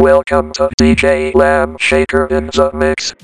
Welcome to DJ Lamb Shaker in the mix.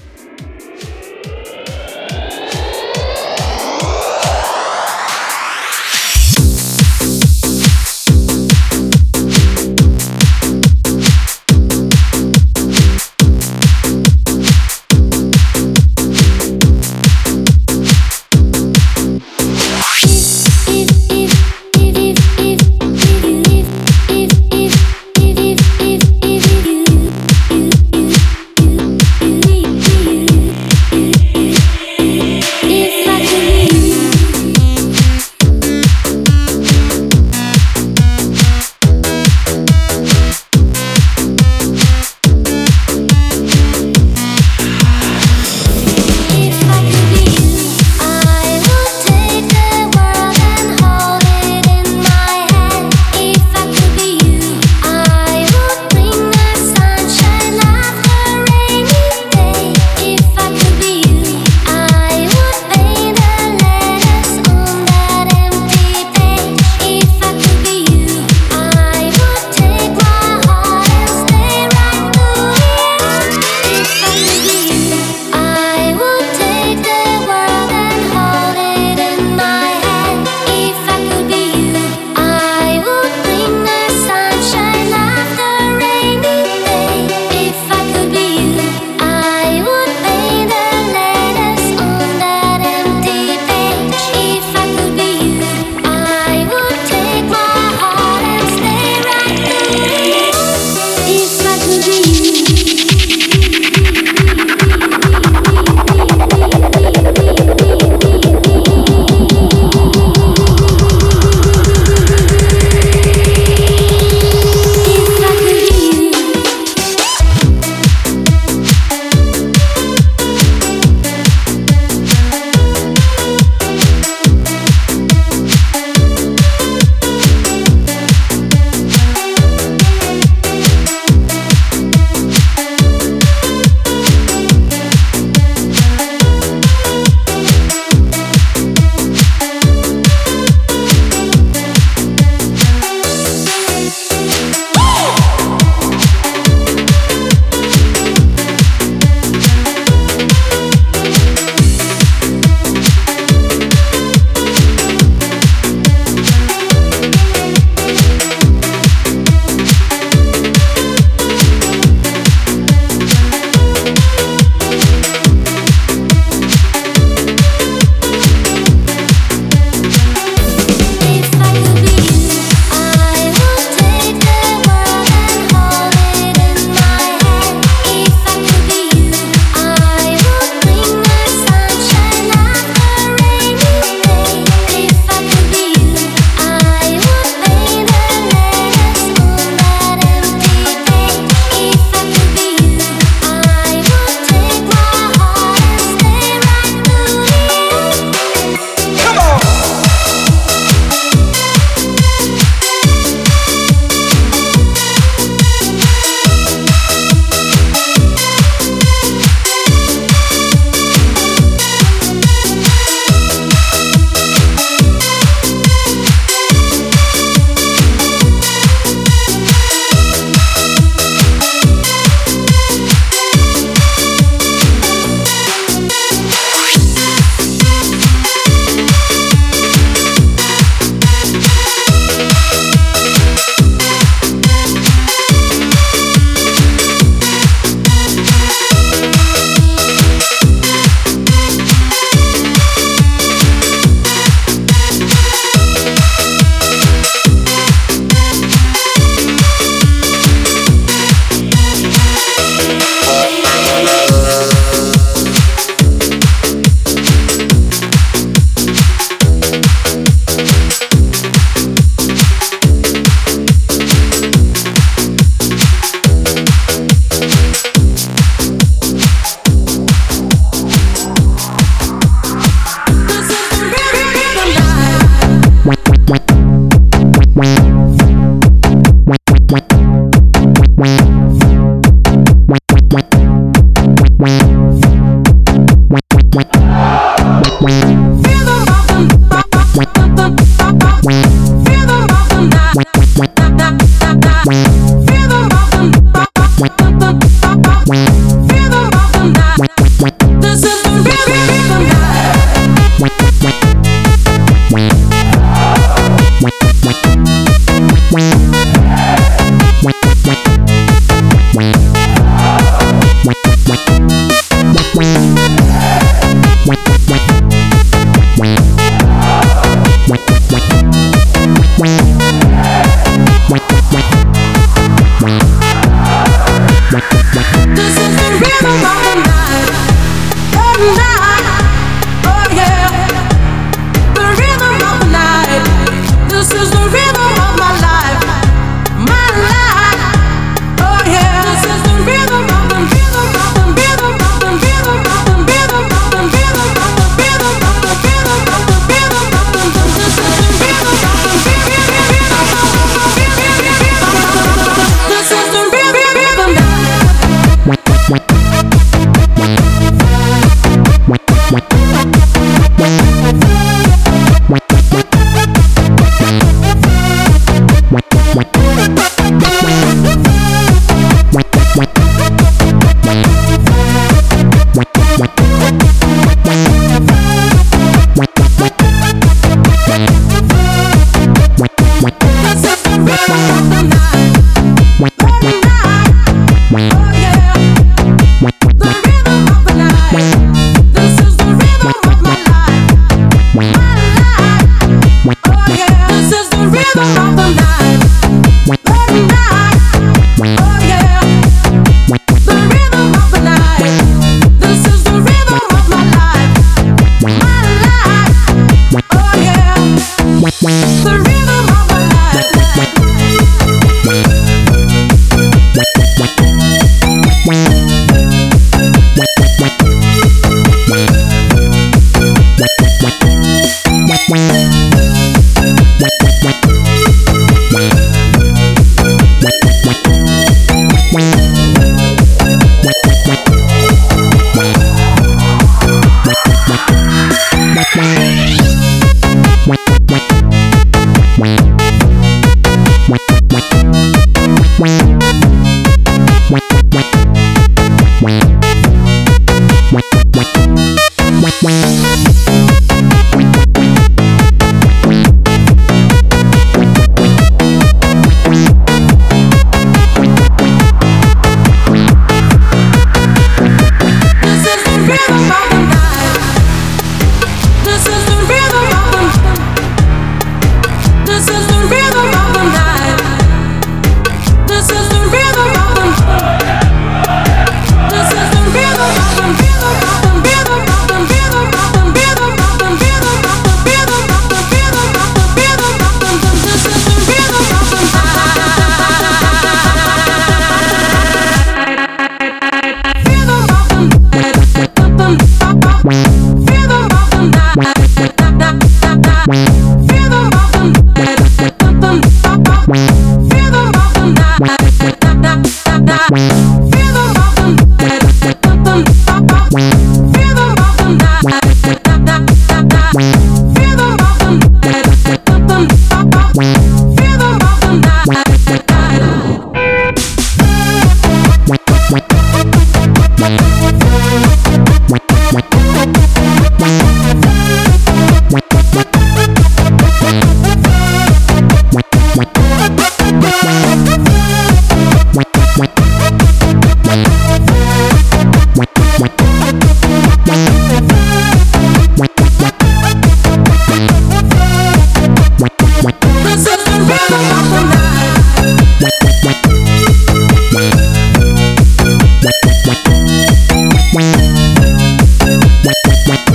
Música